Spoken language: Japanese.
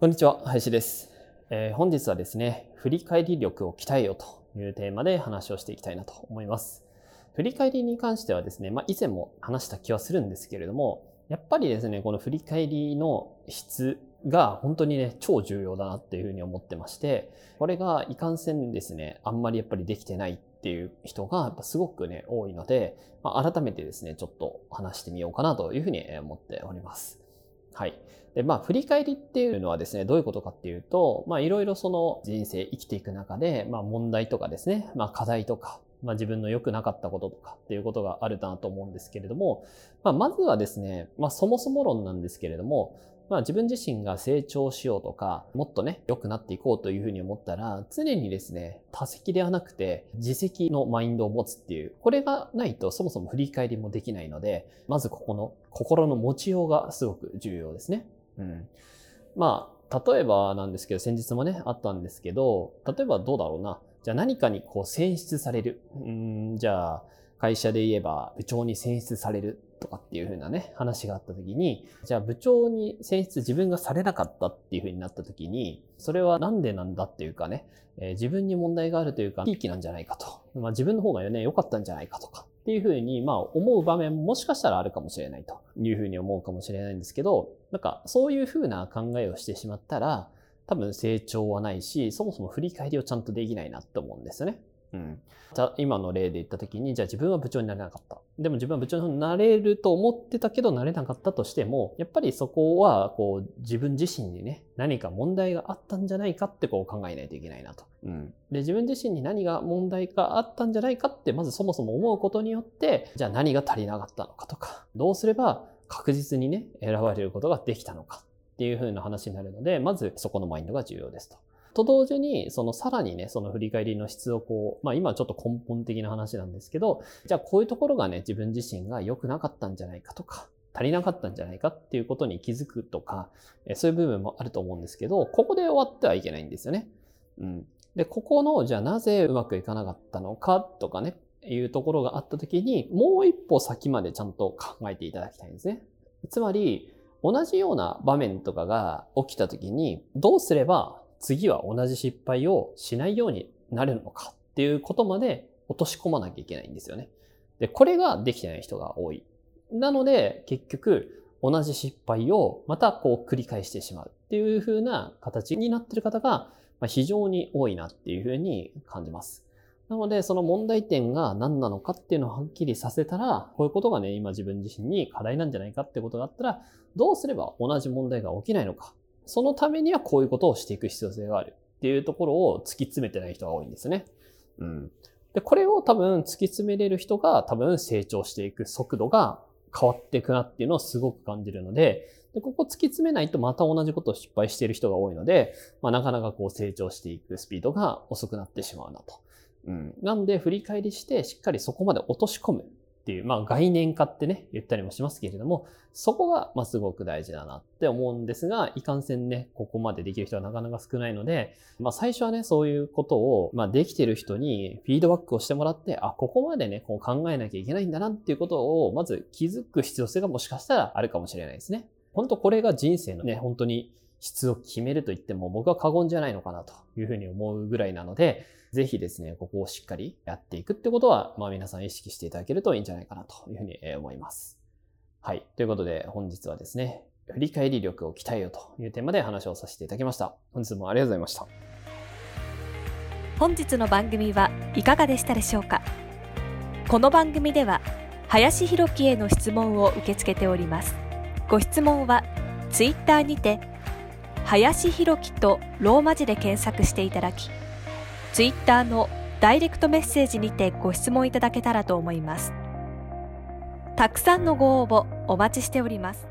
こんにちは林です、えー、本日はですね振り返り力を鍛えようというテーマで話をしていきたいなと思います振り返りに関してはですね、まあ、以前も話した気はするんですけれどもやっぱりですねこの振り返りの質が本当にね、超重要だなっていうふうに思ってまして、これがいかんせんですね、あんまりやっぱりできてないっていう人がやっぱすごくね、多いので、まあ、改めてですね、ちょっと話してみようかなというふうに思っております。はい。で、まあ、振り返りっていうのはですね、どういうことかっていうと、まあ、いろいろその人生生きていく中で、まあ、問題とかですね、まあ、課題とか、まあ、自分の良くなかったこととかっていうことがあるなと思うんですけれども、まあ、まずはですね、まあ、そもそも論なんですけれども、まあ自分自身が成長しようとか、もっとね、良くなっていこうというふうに思ったら、常にですね、多席ではなくて、自責のマインドを持つっていう、これがないとそもそも振り返りもできないので、まずここの心の持ちようがすごく重要ですね。うん。まあ、例えばなんですけど、先日もね、あったんですけど、例えばどうだろうな。じゃあ何かにこう選出される。うん、じゃあ、会社で言えば部長に選出されるとかっていう風なね、話があった時に、じゃあ部長に選出自分がされなかったっていう風になった時に、それはなんでなんだっていうかね、えー、自分に問題があるというか、地域なんじゃないかと。まあ自分の方がね、良かったんじゃないかとかっていう風に、まあ思う場面もしかしたらあるかもしれないという風に思うかもしれないんですけど、なんかそういう風な考えをしてしまったら、多分成長はないし、そもそも振り返りをちゃんとできないなって思うんですよね。うん。じゃあ今の例で言った時に、じゃあ自分は部長になれなかった。でも自分は部長になれると思ってたけどなれなかったとしても、やっぱりそこはこう自分自身にね、何か問題があったんじゃないかってこう考えないといけないなと。うん。で、自分自身に何が問題があったんじゃないかってまずそもそも思うことによって、じゃあ何が足りなかったのかとか、どうすれば確実にね、選ばれることができたのかっていう風な話になるので、まずそこのマインドが重要ですと。と同時に、そのさらにね、その振り返りの質をこう、まあ今ちょっと根本的な話なんですけど、じゃあこういうところがね、自分自身が良くなかったんじゃないかとか、足りなかったんじゃないかっていうことに気づくとか、そういう部分もあると思うんですけど、ここで終わってはいけないんですよね。うん。で、ここの、じゃあなぜうまくいかなかったのかとかね、いうところがあった時に、もう一歩先までちゃんと考えていただきたいんですね。つまり、同じような場面とかが起きた時に、どうすれば次は同じ失敗をしないようになるのかっていうことまで落とし込まなきゃいけないんですよね。で、これができてない人が多い。なので、結局、同じ失敗をまたこう繰り返してしまうっていう風な形になってる方が非常に多いなっていう風に感じます。なので、その問題点が何なのかっていうのをはっきりさせたら、こういうことがね、今自分自身に課題なんじゃないかってことがあったら、どうすれば同じ問題が起きないのかそのためにはこういうことをしていく必要性があるっていうところを突き詰めてない人が多いんですね。うん。で、これを多分突き詰めれる人が多分成長していく速度が変わっていくなっていうのをすごく感じるので、でここ突き詰めないとまた同じことを失敗している人が多いので、まあ、なかなかこう成長していくスピードが遅くなってしまうなと。うん。なんで振り返りしてしっかりそこまで落とし込むっていう、まあ概念化ってね、言ったりもしますけれども、そこが、まあすごく大事だなって思うんですが、いかんせんね、ここまでできる人はなかなか少ないので、まあ最初はね、そういうことを、まあできてる人にフィードバックをしてもらって、あ、ここまでね、こう考えなきゃいけないんだなっていうことを、まず気づく必要性がもしかしたらあるかもしれないですね。本当これが人生のね、本当に質を決めると言っても僕は過言じゃないのかなというふうに思うぐらいなので、ぜひですね、ここをしっかりやっていくってことは、まあ皆さん意識していただけるといいんじゃないかなというふうに思います。はい。ということで本日はですね、振り返り力を鍛えようというテーマで話をさせていただきました。本日もありがとうございました。本日の番組はいかがでしたでしょうか？この番組では、林博樹への質問を受け付けております。ご質問は、ツイッターにて、林弘樹とローマ字で検索していただき、ツイッターのダイレクトメッセージにてご質問いただけたらと思います。たくさんのご応募お待ちしております。